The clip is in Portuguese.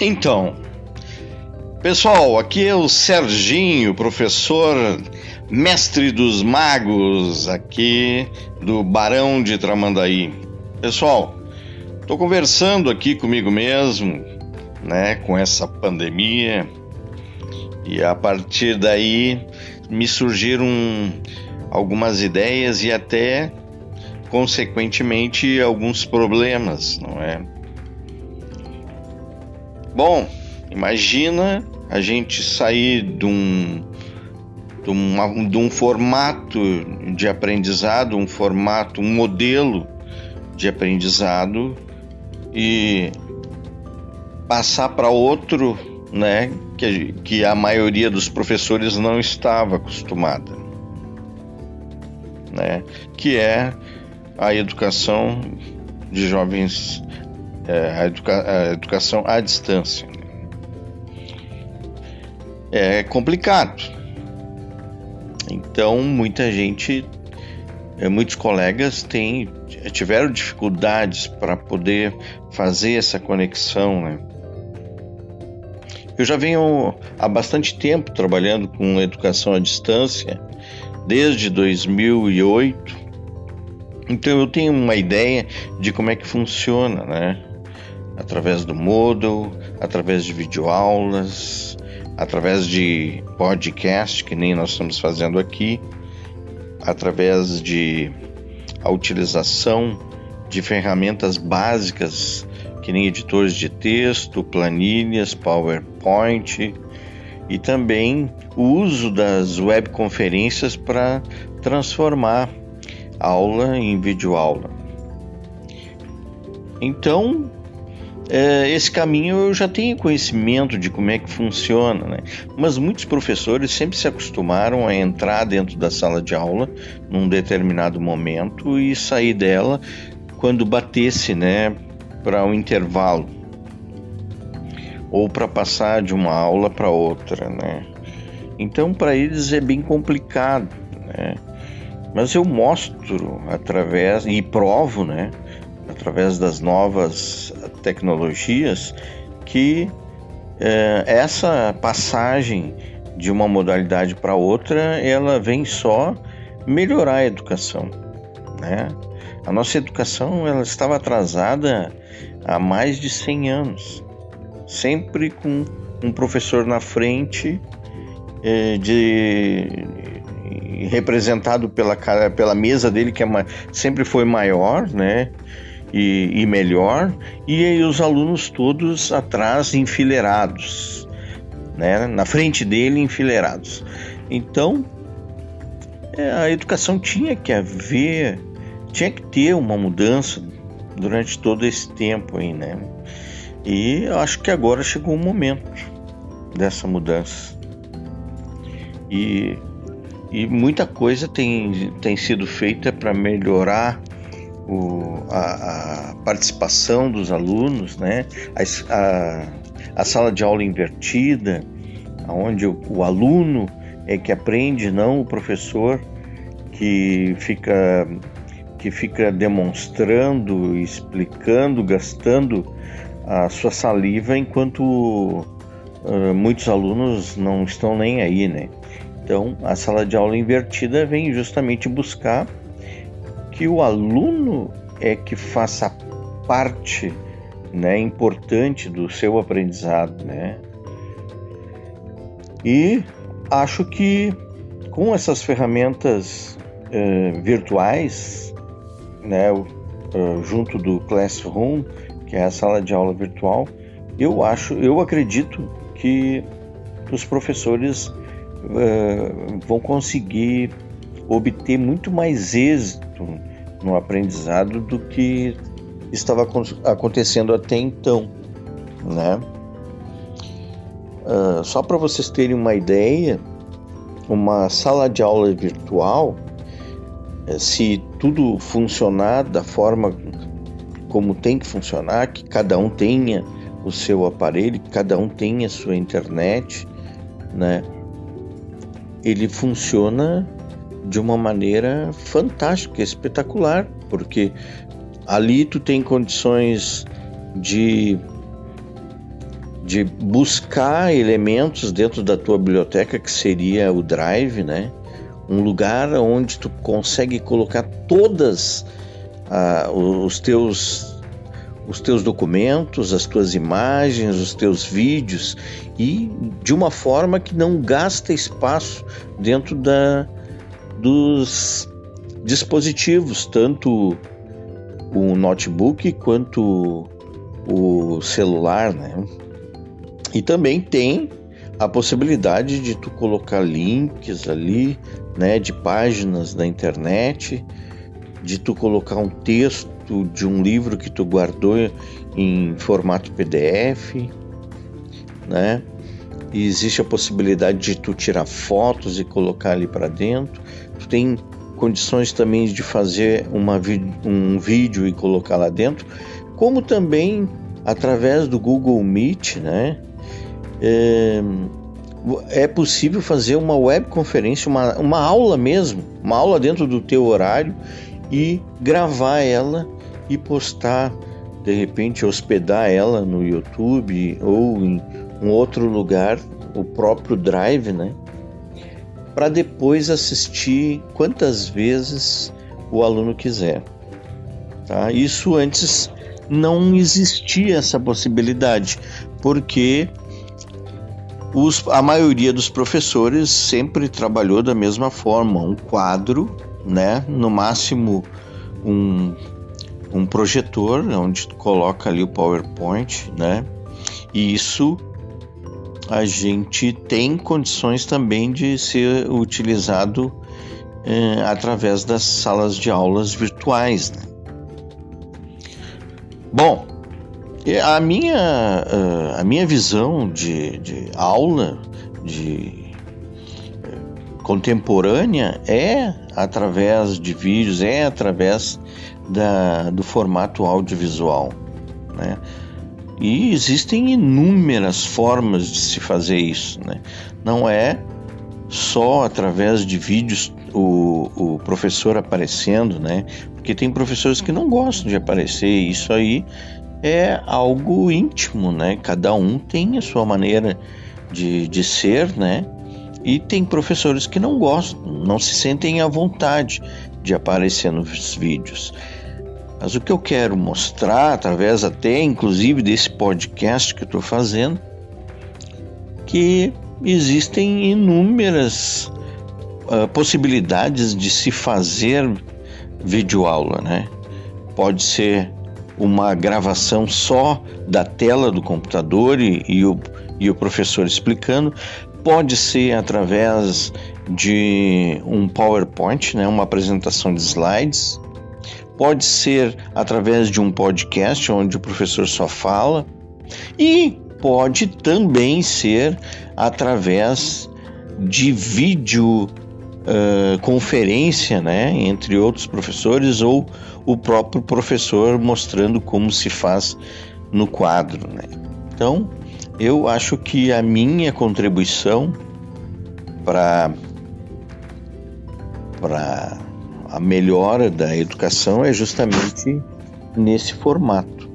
Então, pessoal, aqui é o Serginho, professor mestre dos magos aqui do Barão de Tramandaí. Pessoal, estou conversando aqui comigo mesmo, né, com essa pandemia, e a partir daí me surgiram algumas ideias e até consequentemente alguns problemas, não é? Bom, imagina a gente sair de um, de, uma, de um formato de aprendizado, um formato, um modelo de aprendizado e passar para outro, né, que, que a maioria dos professores não estava acostumada, né, que é a educação de jovens é, a, educa a educação à distância. É complicado. Então, muita gente, é, muitos colegas têm, tiveram dificuldades para poder fazer essa conexão. Né? Eu já venho há bastante tempo trabalhando com educação à distância, desde 2008. Então eu tenho uma ideia de como é que funciona, né? Através do Moodle, através de videoaulas, através de podcast, que nem nós estamos fazendo aqui, através de a utilização de ferramentas básicas, que nem editores de texto, planilhas, PowerPoint, e também o uso das webconferências para transformar aula em videoaula. Então, esse caminho eu já tenho conhecimento de como é que funciona, né? mas muitos professores sempre se acostumaram a entrar dentro da sala de aula num determinado momento e sair dela quando batesse né, para um intervalo ou para passar de uma aula para outra. Né? Então, para eles é bem complicado. Né? Mas eu mostro através e provo, né? Através das novas tecnologias, que é, essa passagem de uma modalidade para outra, ela vem só melhorar a educação, né? A nossa educação ela estava atrasada há mais de 100 anos, sempre com um professor na frente, é, de representado pela pela mesa dele que é sempre foi maior, né? E, e melhor, e os alunos todos atrás enfileirados, né? na frente dele enfileirados. Então, é, a educação tinha que haver, tinha que ter uma mudança durante todo esse tempo aí, né? E acho que agora chegou o momento dessa mudança. E, e muita coisa tem, tem sido feita para melhorar o, a, a, participação dos alunos, né? a, a, a sala de aula invertida, onde o, o, aluno é que aprende, não o professor que fica que fica demonstrando, explicando, gastando a sua saliva enquanto uh, muitos alunos não estão nem aí, né? Então, a sala de aula invertida vem justamente buscar que o aluno é que faça parte né, importante do seu aprendizado, né? E acho que com essas ferramentas uh, virtuais, né, uh, junto do Classroom, que é a sala de aula virtual, eu acho, eu acredito que os professores uh, vão conseguir obter muito mais êxito no aprendizado do que estava acontecendo até então, né? Uh, só para vocês terem uma ideia, uma sala de aula virtual, eh, se tudo funcionar da forma como tem que funcionar, que cada um tenha o seu aparelho, que cada um tenha a sua internet, né? Ele funciona de uma maneira fantástica, espetacular, porque ali tu tem condições de de buscar elementos dentro da tua biblioteca, que seria o Drive, né? Um lugar onde tu consegue colocar todas ah, os teus os teus documentos, as tuas imagens, os teus vídeos e de uma forma que não gasta espaço dentro da, dos dispositivos, tanto o notebook quanto o celular, né? E também tem a possibilidade de tu colocar links ali, né, de páginas da internet, de tu colocar um texto de um livro que tu guardou em formato PDF, né? E existe a possibilidade de tu tirar fotos e colocar ali para dentro. Tu tem condições também de fazer uma, um vídeo e colocar lá dentro, como também através do Google Meet, né? É, é possível fazer uma webconferência, uma, uma aula mesmo, uma aula dentro do teu horário e gravar ela e postar, de repente hospedar ela no YouTube ou em um outro lugar, o próprio Drive, né? Para depois assistir quantas vezes o aluno quiser. Tá? Isso antes não existia essa possibilidade, porque os, a maioria dos professores sempre trabalhou da mesma forma, um quadro, né? No máximo um um projetor onde coloca ali o PowerPoint, né? E isso a gente tem condições também de ser utilizado eh, através das salas de aulas virtuais. Né? Bom, a minha, a minha visão de, de aula de contemporânea é através de vídeos, é através da, do formato audiovisual. Né? E existem inúmeras formas de se fazer isso. Né? Não é só através de vídeos o, o professor aparecendo, né? porque tem professores que não gostam de aparecer, isso aí é algo íntimo, né? Cada um tem a sua maneira de, de ser, né? E tem professores que não gostam, não se sentem à vontade de aparecer nos vídeos. Mas o que eu quero mostrar, através até inclusive desse podcast que eu estou fazendo, que existem inúmeras uh, possibilidades de se fazer videoaula, né? Pode ser uma gravação só da tela do computador e, e, o, e o professor explicando, pode ser através de um PowerPoint, né? Uma apresentação de slides pode ser através de um podcast onde o professor só fala e pode também ser através de vídeo uh, conferência, né, entre outros professores ou o próprio professor mostrando como se faz no quadro, né. Então, eu acho que a minha contribuição para para a melhora da educação é justamente nesse formato.